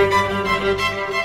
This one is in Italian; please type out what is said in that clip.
Thank you.